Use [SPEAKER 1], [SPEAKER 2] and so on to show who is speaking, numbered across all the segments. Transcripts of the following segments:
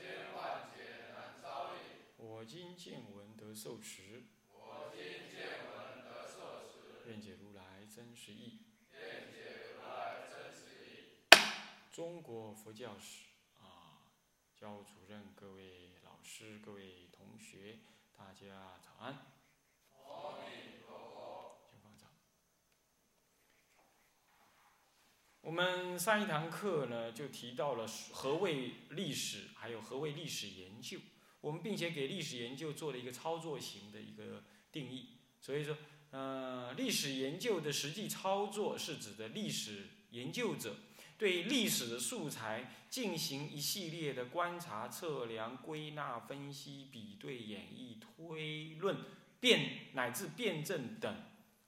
[SPEAKER 1] 千万劫难遭遇。我今见闻得受持。我今见闻得受持。愿解如来真实义。愿解如来真实义。中国佛教史啊，教务主任、各位老师、各位同学，大家早安。请放掌。我们上一堂课呢，就提到了何谓历史，还有何谓历史研究。我们并且给历史研究做了一个操作型的一个定义。所以说，呃，历史研究的实际操作是指的历史研究者对历史的素材进行一系列的观察、测量、归纳、分析、比对、演绎、推论、辩乃至辩证等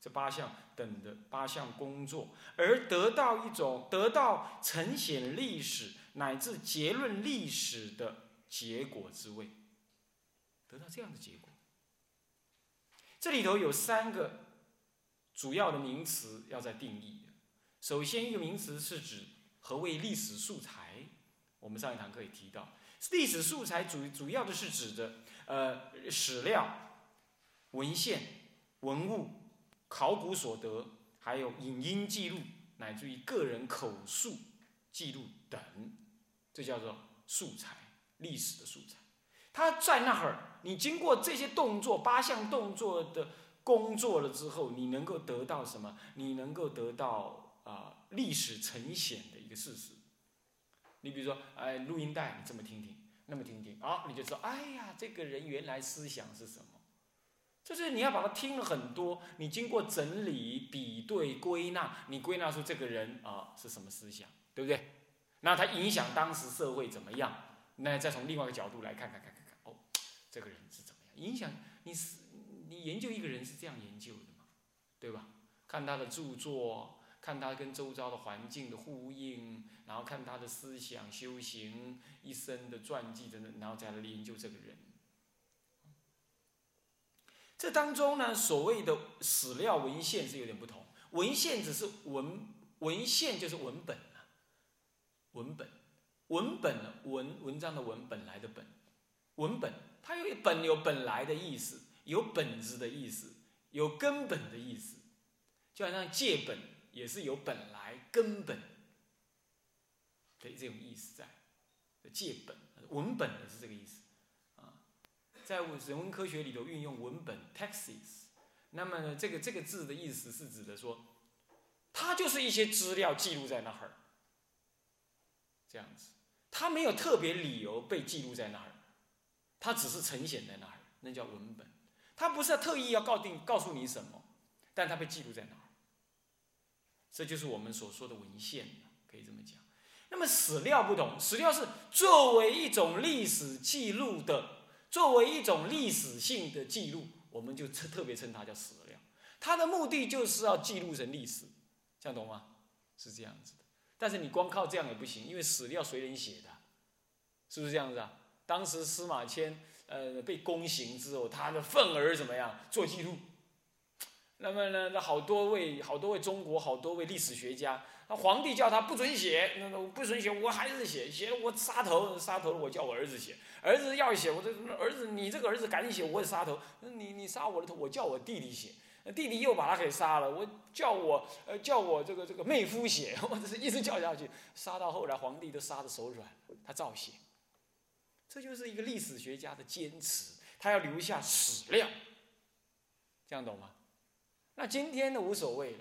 [SPEAKER 1] 这八项等的八项工作，而得到一种得到呈现历史乃至结论历史的结果之位，得到这样的结果。这里头有三个主要的名词要在定义。首先，一个名词是指何谓历史素材。我们上一堂课也提到，历史素材主主要的是指的呃史料、文献、文物、考古所得，还有影音记录，乃至于个人口述记录等，这叫做素材，历史的素材。它在那儿，你经过这些动作八项动作的工作了之后，你能够得到什么？你能够得到啊历史呈现的一个事实。你比如说，哎，录音带，你这么听听，那么听听，啊，你就知道，哎呀，这个人原来思想是什么？就是你要把它听了很多，你经过整理、比对、归纳，你归纳出这个人啊是什么思想，对不对？那他影响当时社会怎么样？那再从另外一个角度来看看看看看，哦，这个人是怎么样影响你？是你研究一个人是这样研究的嘛？对吧？看他的著作，看他跟周遭的环境的呼应，然后看他的思想、修行、一生的传记等等，然后再来研究这个人。这当中呢，所谓的史料文献是有点不同，文献只是文文献就是文本啊，文本。文本文文章的文本来的本，文本。它有本有本来的意思，有本质的意思，有根本的意思，就好像借本也是有本来根本。的这种意思在，借本文本也是这个意思，在人文科学里头运用文本 texts，那么这个这个字的意思是指的说，它就是一些资料记录在那儿，这样子。它没有特别理由被记录在那儿，它只是呈现在那儿，那叫文本。它不是特意要告定告诉你什么，但它被记录在那儿。这就是我们所说的文献，可以这么讲。那么史料不同，史料是作为一种历史记录的，作为一种历史性的记录，我们就称特别称它叫史料。它的目的就是要记录成历史，这样懂吗？是这样子的。但是你光靠这样也不行，因为史料谁人写的，是不是这样子啊？当时司马迁呃被宫刑之后，他的愤而怎么样做记录？那么呢，那好多位好多位中国好多位历史学家，皇帝叫他不准写，那不准写，我还是写，写我杀头，杀头我叫我儿子写，儿子要写，我这儿子你这个儿子赶紧写，我也杀头，你你杀我的头，我叫我弟弟写。弟弟又把他给杀了，我叫我呃叫我这个这个妹夫写，我这是一直叫下去，杀到后来皇帝都杀的手软，他照写。这就是一个历史学家的坚持，他要留下史料，这样懂吗？那今天的无所谓了，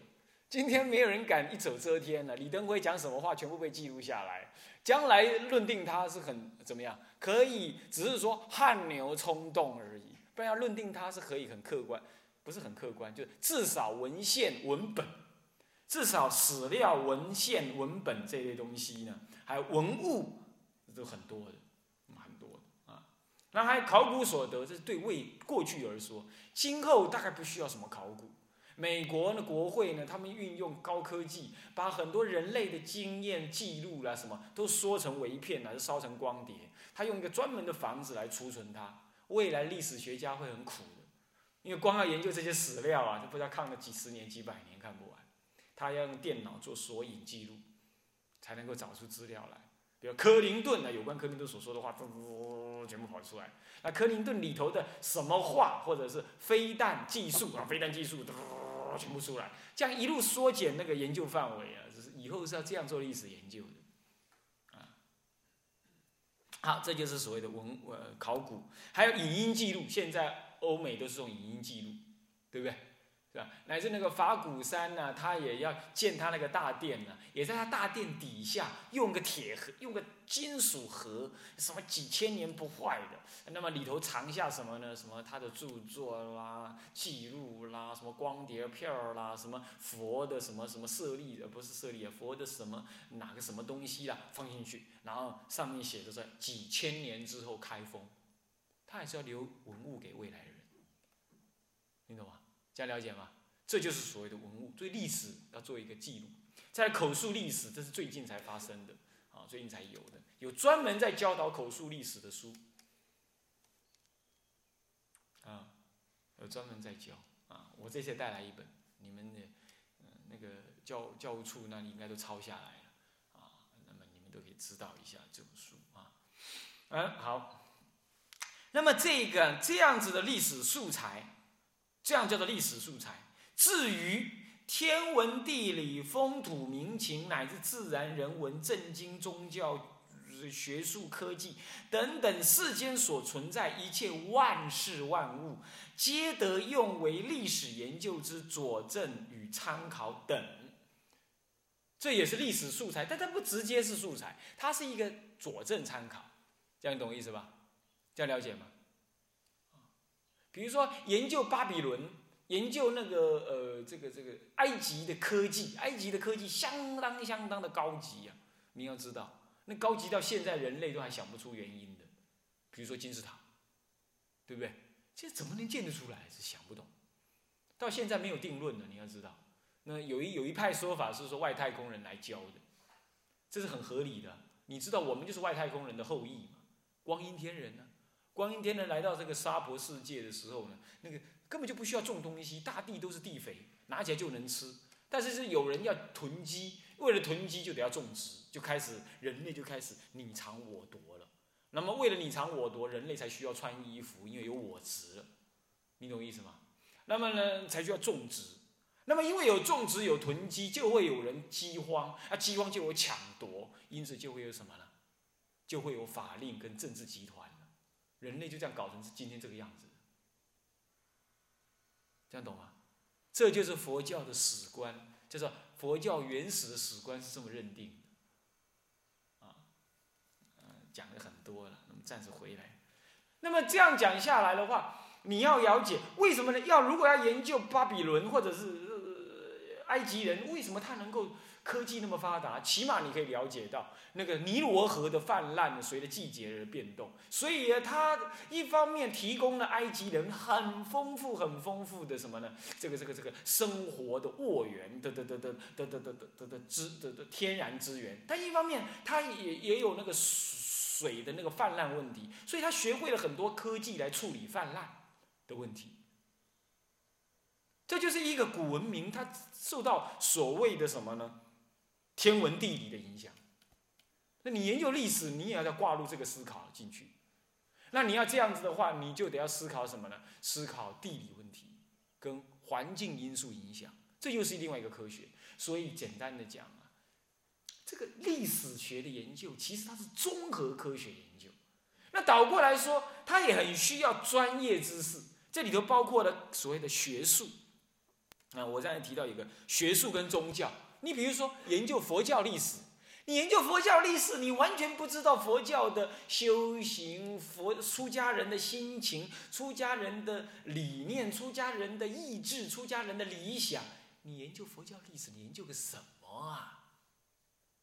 [SPEAKER 1] 今天没有人敢一手遮天了。李登辉讲什么话，全部被记录下来，将来论定他是很怎么样，可以只是说汗牛充栋而已，不然要论定他是可以很客观。不是很客观，就至少文献文本，至少史料文献文本这类东西呢，还有文物，都很多的，蛮多的啊。那还考古所得，这是对未过去而说，今后大概不需要什么考古。美国的国会呢，他们运用高科技，把很多人类的经验记录啦，什么都缩成为一片，啊是烧成光碟。他用一个专门的房子来储存它。未来历史学家会很苦的，因为光要研究这些史料啊，就不知道看了几十年、几百年看不完。他要用电脑做索引记录，才能够找出资料来。比如克林顿呢，有关克林顿所说的话，嘟全部跑出来。那克林顿里头的什么话，或者是飞弹技术啊，飞弹技术全部出来，这样一路缩减那个研究范围啊，就是以后是要这样做历史研究的，啊。好，这就是所谓的文呃考古，还有影音记录，现在欧美都是用影音记录，对不对？是吧？乃至那个法鼓山呢，他也要建他那个大殿呢，也在他大殿底下用个铁盒，用个金属盒，什么几千年不坏的。那么里头藏下什么呢？什么他的著作啦、记录啦、什么光碟片儿啦、什么佛的什么什么舍利，呃，不是舍利啊，佛的什么哪个什么东西啦，放进去，然后上面写的是几千年之后开封，他还是要留文物给未来人，听懂吗？大家了解吗？这就是所谓的文物，对历史要做一个记录。在口述历史，这是最近才发生的，啊，最近才有的，有专门在教导口述历史的书，啊，有专门在教，啊，我这次带来一本，你们的，嗯，那个教教务处那里应该都抄下来了，啊，那么你们都可以知道一下这本书，啊，嗯，好，那么这个这样子的历史素材。这样叫做历史素材。至于天文、地理、风土民情，乃至自然、人文、政经、宗教、学术、科技等等世间所存在一切万事万物，皆得用为历史研究之佐证与参考等。这也是历史素材，但它不直接是素材，它是一个佐证参考。这样你懂我意思吧？这样了解吗？比如说研究巴比伦，研究那个呃这个这个埃及的科技，埃及的科技相当相当的高级啊！你要知道，那高级到现在人类都还想不出原因的。比如说金字塔，对不对？这怎么能建得出来？是想不懂。到现在没有定论的，你要知道。那有一有一派说法是说外太空人来教的，这是很合理的。你知道我们就是外太空人的后裔嘛？光阴天人呢？光阴天人来到这个沙婆世界的时候呢，那个根本就不需要种东西，大地都是地肥，拿起来就能吃。但是是有人要囤积，为了囤积就得要种植，就开始人类就开始你藏我夺了。那么为了你藏我夺，人类才需要穿衣服，因为有我执，你懂意思吗？那么呢，才需要种植。那么因为有种植有囤积，就会有人饥荒，啊饥荒就有抢夺，因此就会有什么呢？就会有法令跟政治集团。人类就这样搞成今天这个样子，这样懂吗？这就是佛教的史观，就是佛教原始的史观是这么认定的，啊，讲的很多了，那么暂时回来。那么这样讲下来的话，你要了解为什么呢？要如果要研究巴比伦或者是埃及人，为什么他能够？科技那么发达，起码你可以了解到那个尼罗河的泛滥随着季节而变动，所以它一方面提供了埃及人很丰富、很丰富的什么呢？这个、这个、这个生活的沃源的的的的的的的的的资的的天然资源，但一方面它也也有那个水的那个泛滥问题，所以他学会了很多科技来处理泛滥的问题。这就是一个古文明，它受到所谓的什么呢？天文地理的影响，那你研究历史，你也要要挂入这个思考进去。那你要这样子的话，你就得要思考什么呢？思考地理问题跟环境因素影响，这又是另外一个科学。所以简单的讲啊，这个历史学的研究其实它是综合科学研究。那倒过来说，它也很需要专业知识，这里头包括了所谓的学术。啊，我刚才提到一个学术跟宗教。你比如说研究佛教历史，你研究佛教历史，你完全不知道佛教的修行、佛出家人的心情、出家人的理念、出家人的意志、出家人的理想。你研究佛教历史，你研究个什么啊？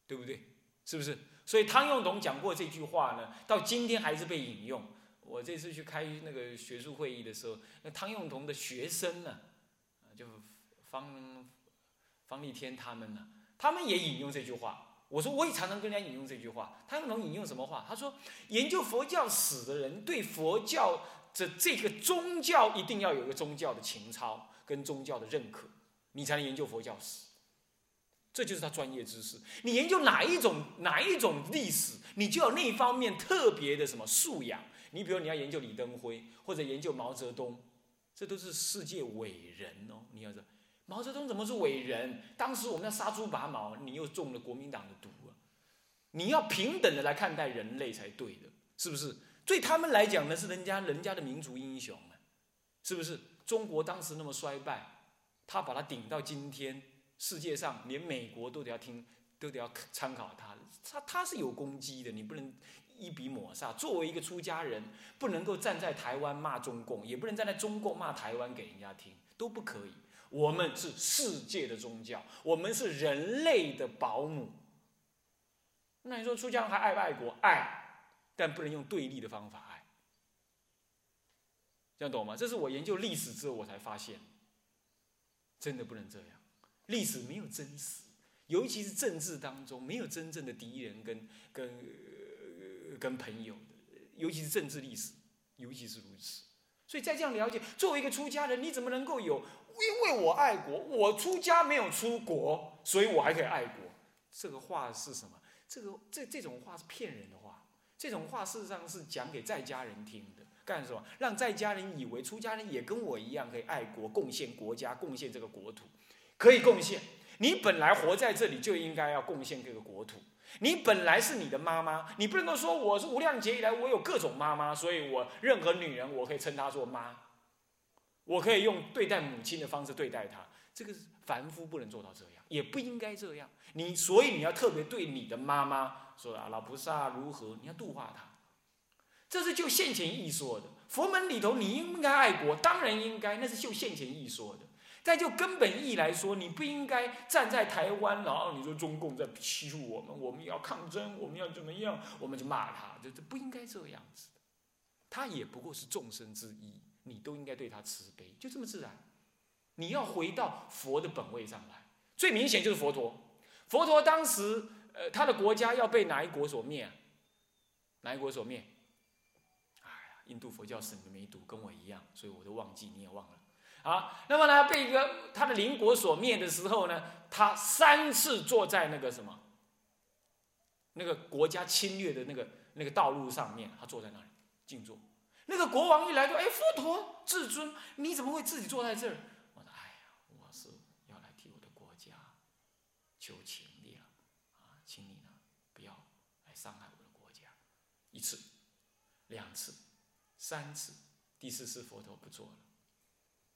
[SPEAKER 1] 对不对？是不是？所以汤用彤讲过这句话呢，到今天还是被引用。我这次去开那个学术会议的时候，那汤用彤的学生呢，就方方立天他们呢，他们也引用这句话。我说我也常常跟人家引用这句话。他们能引用什么话？他说，研究佛教史的人对佛教的这个宗教一定要有一个宗教的情操跟宗教的认可，你才能研究佛教史。这就是他专业知识。你研究哪一种哪一种历史，你就有那方面特别的什么素养。你比如你要研究李登辉，或者研究毛泽东，这都是世界伟人哦。你要知道，毛泽东怎么是伟人？当时我们要杀猪拔毛，你又中了国民党的毒啊！你要平等的来看待人类才对的，是不是？对他们来讲呢，是人家人家的民族英雄啊，是不是？中国当时那么衰败，他把他顶到今天。世界上连美国都得要听，都得要参考他，他他是有攻击的，你不能一笔抹杀。作为一个出家人，不能够站在台湾骂中共，也不能站在中共骂台湾给人家听，都不可以。我们是世界的宗教，我们是人类的保姆。那你说出家人还爱不爱国？爱，但不能用对立的方法爱。这样懂吗？这是我研究历史之后我才发现，真的不能这样。历史没有真实，尤其是政治当中没有真正的敌人跟跟跟朋友尤其是政治历史，尤其是如此。所以在这样了解，作为一个出家人，你怎么能够有？因为我爱国，我出家没有出国，所以我还可以爱国。这个话是什么？这个这这种话是骗人的话。这种话事实上是讲给在家人听的，干什么？让在家人以为出家人也跟我一样可以爱国、贡献国家、贡献这个国土。可以贡献，你本来活在这里就应该要贡献这个国土。你本来是你的妈妈，你不能够说我是无量劫以来我有各种妈妈，所以我任何女人我可以称她做妈，我可以用对待母亲的方式对待她。这个凡夫不能做到这样，也不应该这样。你所以你要特别对你的妈妈说啊，老菩萨如何？你要度化她，这是就现前义说的。佛门里头你应该爱国，当然应该，那是就现前义说的。但就根本意义来说，你不应该站在台湾，然后你说中共在欺负我们，我们要抗争，我们要怎么样，我们就骂他，这这不应该这样子的。他也不过是众生之一，你都应该对他慈悲，就这么自然。你要回到佛的本位上来，最明显就是佛陀。佛陀当时，呃，他的国家要被哪一国所灭？哪一国所灭？哎呀，印度佛教史你没读，跟我一样，所以我都忘记，你也忘了。啊，那么呢，被一个他的邻国所灭的时候呢，他三次坐在那个什么，那个国家侵略的那个那个道路上面，他坐在那里静坐。那个国王一来说：“哎，佛陀至尊，你怎么会自己坐在这儿？”我说：“哎呀，我是要来替我的国家求情的呀，啊，请你呢不要来伤害我的国家。”一次，两次，三次，第四次佛陀不做了。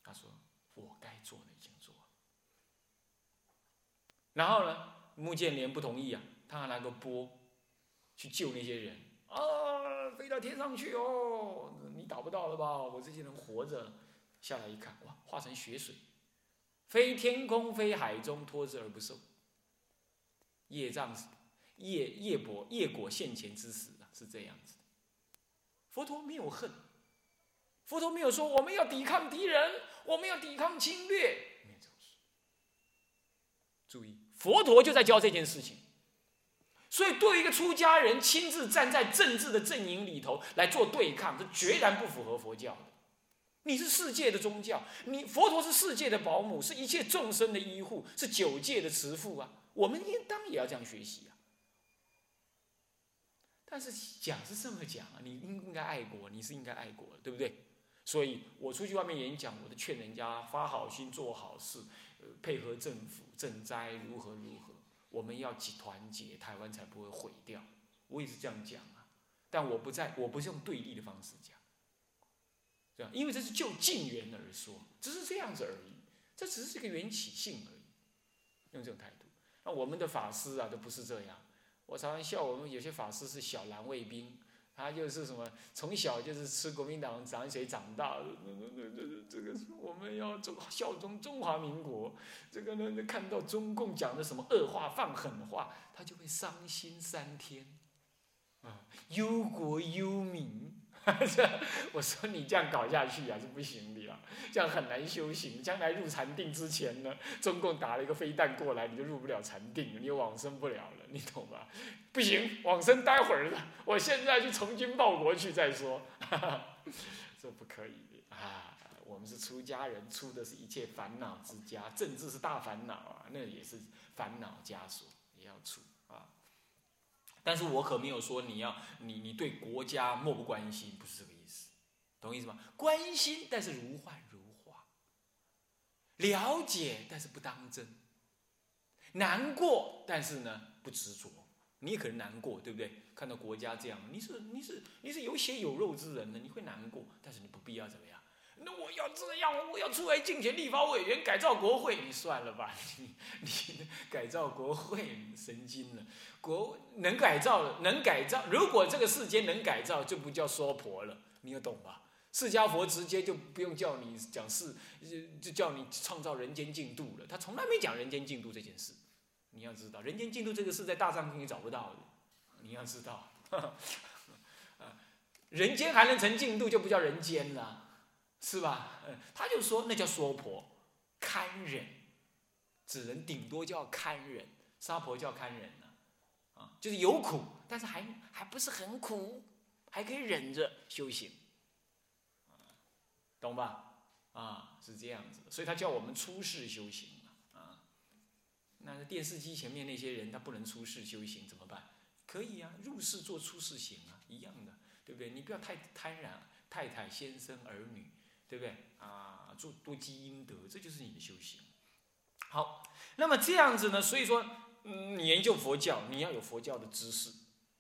[SPEAKER 1] 他说：“我该做的已经做了。”然后呢，穆建连不同意啊，他还拿个钵去救那些人啊，飞到天上去哦，你打不到了吧？我这些人活着，下来一看，哇，化成血水，飞天空，飞海中，托之而不受。业障业业果业果现前之时啊，是这样子。佛陀没有恨。佛陀没有说我们要抵抗敌人，我们要抵抗侵略，没有这事。注意，佛陀就在教这件事情。所以，对一个出家人亲自站在政治的阵营里头来做对抗，是决然不符合佛教的。你是世界的宗教，你佛陀是世界的保姆，是一切众生的医护，是九界的慈父啊！我们应当也要这样学习啊。但是讲是这么讲啊，你应应该爱国，你是应该爱国的，对不对？所以我出去外面演讲，我都劝人家发好心做好事，呃，配合政府赈灾如何如何，我们要集团结，台湾才不会毁掉。我也是这样讲啊，但我不在，我不是用对立的方式讲，这样，因为这是就近缘而说，只是这样子而已，这只是一个缘起性而已，用这种态度。那我们的法师啊，都不是这样。我常常笑我们有些法师是小蓝卫兵。他就是什么，从小就是吃国民党涨水长大的，那那那这这个我们要忠效忠中华民国，这个呢看到中共讲的什么恶话放狠话，他就会伤心三天，啊忧国忧民，我说你这样搞下去啊是不行的啦，这样很难修行。将来入禅定之前呢，中共打了一个飞弹过来，你就入不了禅定，你往生不了了，你懂吧？不行，往生待会儿了，我现在去从军报国去再说，这不可以的啊！我们是出家人，出的是一切烦恼之家，政治是大烦恼啊，那也是烦恼枷锁，也要出。但是我可没有说你要你你对国家漠不关心，不是这个意思，懂意思吗？关心，但是如幻如化；了解，但是不当真；难过，但是呢不执着。你也可能难过，对不对？看到国家这样，你是你是你是有血有肉之人呢，你会难过，但是你不必要怎么样。那我要这样，我要出来竞选立法委员，改造国会，你算了吧，你你改造国会，神经了。国能改造，能改造。如果这个世间能改造，就不叫娑婆了。你要懂吧？释迦佛直接就不用叫你讲世，就叫你创造人间净土了。他从来没讲人间净土这件事。你要知道，人间净土这个事在大藏经里找不到的。你要知道，人间还能成净土，就不叫人间了，是吧？他就说那叫娑婆，堪忍，只能顶多叫堪忍，娑婆叫堪忍啊。就是有苦，但是还还不是很苦，还可以忍着修行，懂吧？啊，是这样子，所以他叫我们出世修行嘛，啊，那电视机前面那些人他不能出世修行怎么办？可以啊，入世做出世行啊，一样的，对不对？你不要太贪婪，太太、先生、儿女，对不对？啊，做多积阴德，这就是你的修行。好，那么这样子呢？所以说。嗯，你研究佛教，你要有佛教的知识，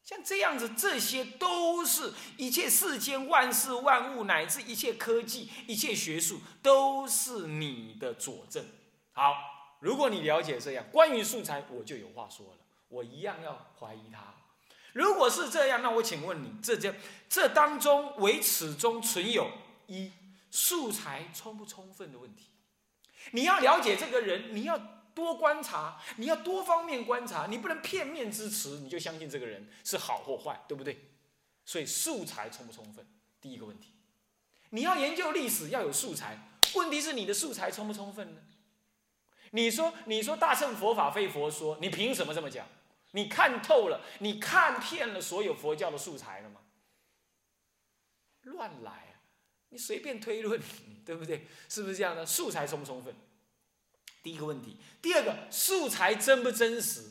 [SPEAKER 1] 像这样子，这些都是一切世间万事万物，乃至一切科技、一切学术，都是你的佐证。好，如果你了解这样，关于素材，我就有话说了，我一样要怀疑他。如果是这样，那我请问你，这这这当中唯此中存有一素材充不充分的问题？你要了解这个人，你要。多观察，你要多方面观察，你不能片面之词，你就相信这个人是好或坏，对不对？所以素材充不充分，第一个问题。你要研究历史要有素材，问题是你的素材充不充分呢？你说，你说大乘佛法非佛说，你凭什么这么讲？你看透了，你看遍了所有佛教的素材了吗？乱来！你随便推论，对不对？是不是这样的？素材充不充分？第一个问题，第二个素材真不真实？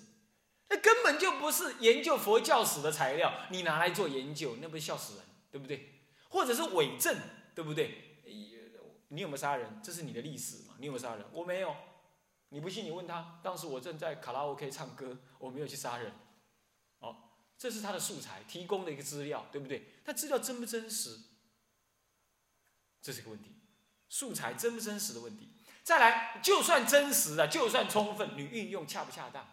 [SPEAKER 1] 那根本就不是研究佛教史的材料，你拿来做研究，那不是笑死人，对不对？或者是伪证，对不对？你有没有杀人？这是你的历史嘛？你有没有杀人？我没有。你不信？你问他，当时我正在卡拉 OK 唱歌，我没有去杀人。哦，这是他的素材提供的一个资料，对不对？他资料真不真实？这是个问题，素材真不真实的问题。再来，就算真实的，就算充分，你运用恰不恰当？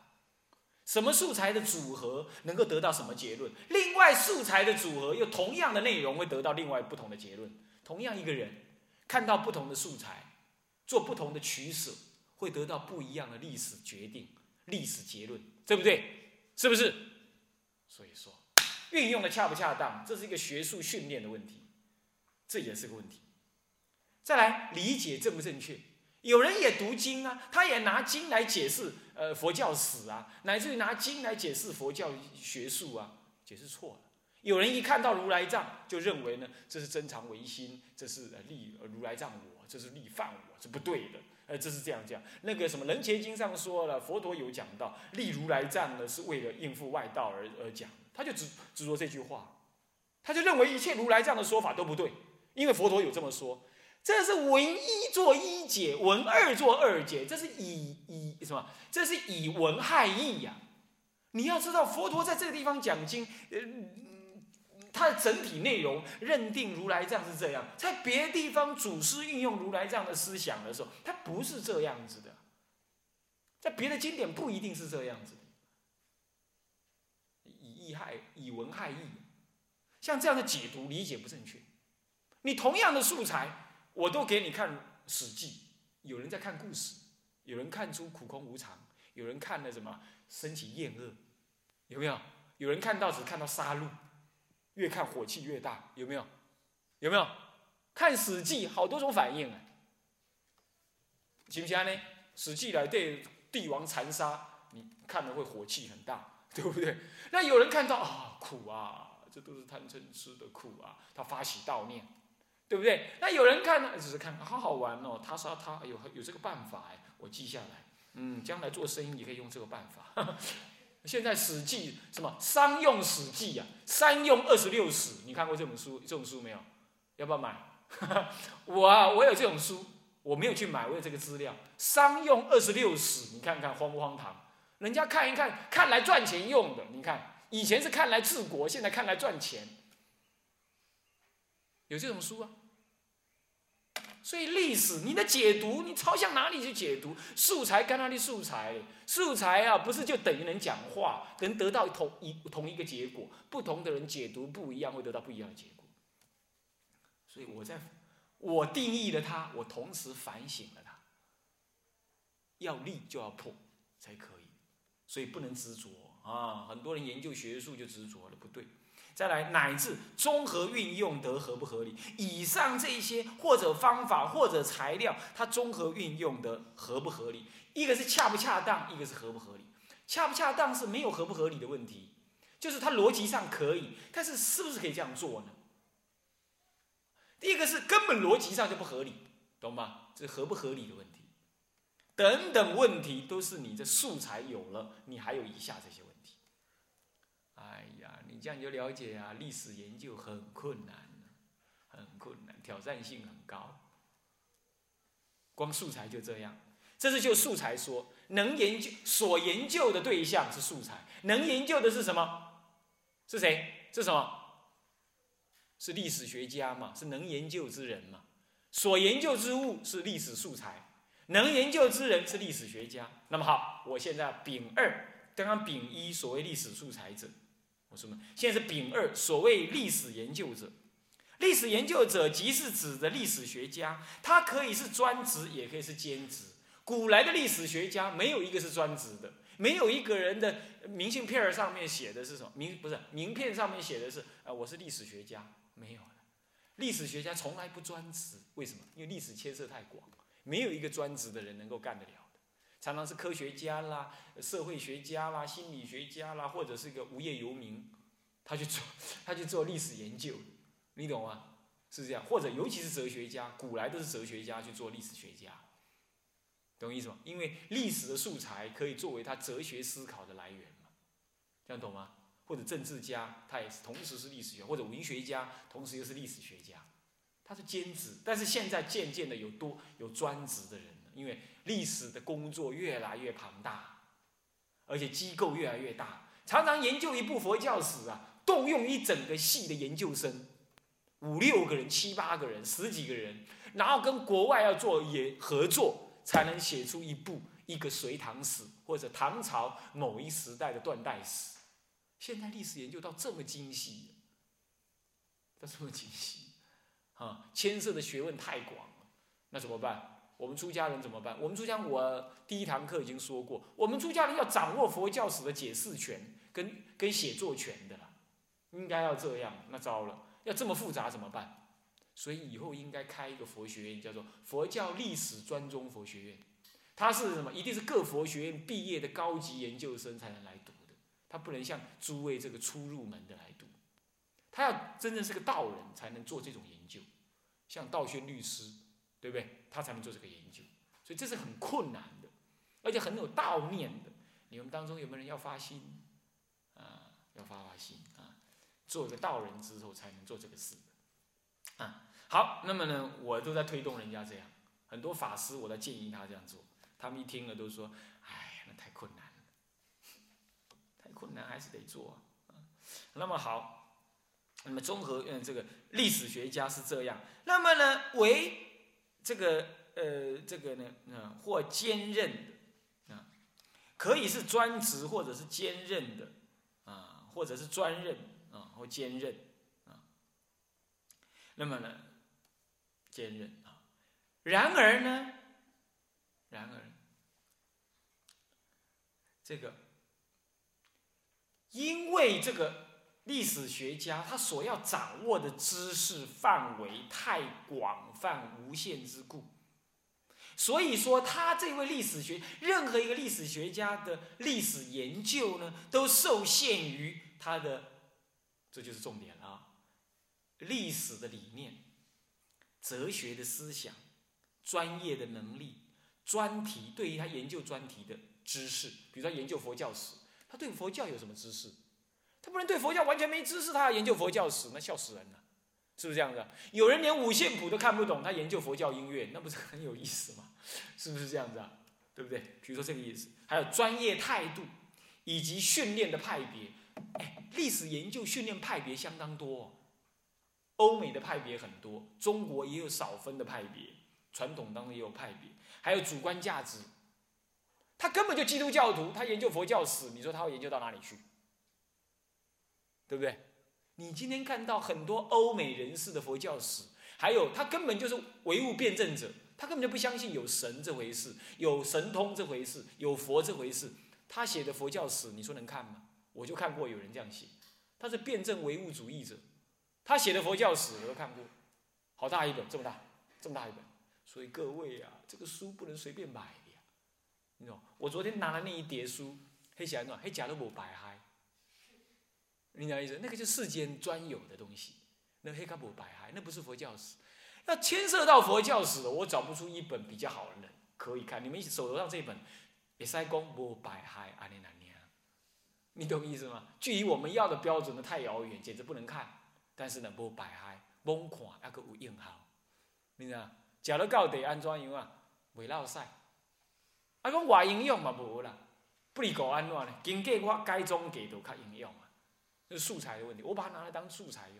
[SPEAKER 1] 什么素材的组合能够得到什么结论？另外，素材的组合又同样的内容会得到另外不同的结论。同样一个人看到不同的素材，做不同的取舍，会得到不一样的历史决定、历史结论，对不对？是不是？所以说，运用的恰不恰当，这是一个学术训练的问题，这也是个问题。再来，理解正不正确？有人也读经啊，他也拿经来解释呃佛教史啊，乃至于拿经来解释佛教学术啊，解释错了。有人一看到如来藏，就认为呢这是真常唯心，这是立如来藏我，这是立犯我，是不对的。呃，这是这样讲。那个什么《楞伽经》上说了，佛陀有讲到立如来藏呢，是为了应付外道而而讲，他就执执着这句话，他就认为一切如来藏的说法都不对，因为佛陀有这么说。这是文一做一解，文二做二解，这是以以什么？这是以文害义呀！你要知道，佛陀在这个地方讲经，呃，他的整体内容认定如来藏是这样，在别的地方祖师运用如来藏的思想的时候，他不是这样子的，在别的经典不一定是这样子的以义害以文害义，像这样的解读理解不正确，你同样的素材。我都给你看《史记》，有人在看故事，有人看出苦空无常，有人看了什么升起厌恶，有没有？有人看到只看到杀戮，越看火气越大，有没有？有没有？看《史记》好多种反应啊，行不行呢？《史记》来对帝王残杀，你看了会火气很大，对不对？那有人看到啊，苦啊，这都是贪嗔痴的苦啊，他发起悼念，对不对？那有人看呢，只是看好好玩哦，他杀他，有有这个办法哎，我记下来，嗯，将来做生意也可以用这个办法。现在《史记》什么商用《史记》呀，三用二十六史，你看过这本书？这种书没有？要不要买？我啊，我有这种书，我没有去买，我有这个资料。商用二十六史，你看看荒不荒唐？人家看一看，看来赚钱用的。你看，以前是看来治国，现在看来赚钱。有这种书啊？所以历史，你的解读，你朝向哪里去解读？素材跟哪里素材？素材啊，不是就等于能讲话，能得到同一同一个结果。不同的人解读不一样，会得到不一样的结果。所以我在，我定义了它，我同时反省了它。要立就要破，才可以。所以不能执着啊！很多人研究学术就执着了，不对。再来，乃至综合运用得合不合理？以上这些或者方法或者材料，它综合运用的合不合理？一个是恰不恰当，一个是合不合理。恰不恰当是没有合不合理的问题，就是它逻辑上可以，但是是不是可以这样做呢？第一个是根本逻辑上就不合理，懂吗？这合不合理的问题。等等问题都是你的素材有了，你还有以下这些问题。哎，这样就了解啊，历史研究很困难，很困难，挑战性很高。光素材就这样，这是就素材说，能研究所研究的对象是素材，能研究的是什么？是谁？是什么？是历史学家嘛？是能研究之人嘛？所研究之物是历史素材，能研究之人是历史学家。那么好，我现在丙二，刚刚丙一所谓历史素材者。我说嘛，现在是丙二，所谓历史研究者，历史研究者即是指的历史学家，他可以是专职，也可以是兼职。古来的历史学家没有一个是专职的，没有一个人的明信片上面写的是什么名？不是名片上面写的是啊，我是历史学家，没有历史学家从来不专职，为什么？因为历史牵涉太广，没有一个专职的人能够干得了。常常是科学家啦、社会学家啦、心理学家啦，或者是一个无业游民，他去做，他去做历史研究，你懂吗？是这样，或者尤其是哲学家，古来都是哲学家去做历史学家，懂意思吗？因为历史的素材可以作为他哲学思考的来源嘛，这样懂吗？或者政治家，他也是同时是历史学，或者文学家，同时又是历史学家，他是兼职，但是现在渐渐的有多有专职的人因为。历史的工作越来越庞大，而且机构越来越大，常常研究一部佛教史啊，动用一整个系的研究生，五六个人、七八个人、十几个人，然后跟国外要做也合作，才能写出一部一个隋唐史或者唐朝某一时代的断代史。现在历史研究到这么精细，到这么精细，啊，牵涉的学问太广了，那怎么办？我们出家人怎么办？我们出家，我第一堂课已经说过，我们出家人要掌握佛教史的解释权跟跟写作权的了，应该要这样。那糟了，要这么复杂怎么办？所以以后应该开一个佛学院，叫做佛教历史专宗佛学院。它是什么？一定是各佛学院毕业的高级研究生才能来读的，他不能像诸位这个初入门的来读。他要真正是个道人才能做这种研究，像道宣律师。对不对？他才能做这个研究，所以这是很困难的，而且很有道念的。你们当中有没有人要发心？啊，要发发心啊，做一个道人之后才能做这个事啊，好，那么呢，我都在推动人家这样，很多法师我在建议他这样做，他们一听了都说：“哎，那太困难了，太困难，还是得做啊。”那么好，那么综合嗯，这个历史学家是这样，那么呢，为这个呃，这个呢，啊，或兼任的，啊，可以是专职或者是兼任的，啊，或者是专任啊，或兼任啊。那么呢，兼任啊。然而呢，然而，这个因为这个历史学家他所要掌握的知识范围太广泛无限之故，所以说他这位历史学任何一个历史学家的历史研究呢，都受限于他的，这就是重点了，啊历史的理念、哲学的思想、专业的能力、专题对于他研究专题的知识，比如说研究佛教史，他对佛教有什么知识？他不能对佛教完全没知识，他要研究佛教史，那笑死人了，是不是这样子？有人连五线谱都看不懂，他研究佛教音乐，那不是很有意思吗？是不是这样子啊？对不对？比如说这个意思，还有专业态度，以及训练的派别。哎，历史研究训练派别相当多，欧美的派别很多，中国也有少分的派别，传统当中也有派别，还有主观价值。他根本就基督教徒，他研究佛教史，你说他会研究到哪里去？对不对？你今天看到很多欧美人士的佛教史，还有他根本就是唯物辩证者，他根本就不相信有神这回事，有神通这回事，有佛这回事。他写的佛教史，你说能看吗？我就看过有人这样写，他是辩证唯物主义者，他写的佛教史我都看过，好大一本，这么大，这么大一本。所以各位啊，这个书不能随便买的呀，你懂？我昨天拿了那一叠书，黑起来喏，黑假都无白嗨。你懂意思？那个就世间专有的东西，那黑卡不白嗨，那不是佛教史。要牵涉到佛教史的，我找不出一本比较好的可以看。你们手头上这本，也塞公不白嗨阿尼那尼你懂意思吗？距离我们要的标准呢太遥远，简直不能看。但是呢，不白嗨，猛看那个有用效。你知道？食了到底安怎样啊？袂落屎。啊，讲外应用嘛无啦，不离个安怎呢？经过我改装过都较营养。是素材的问题，我把它拿来当素材用。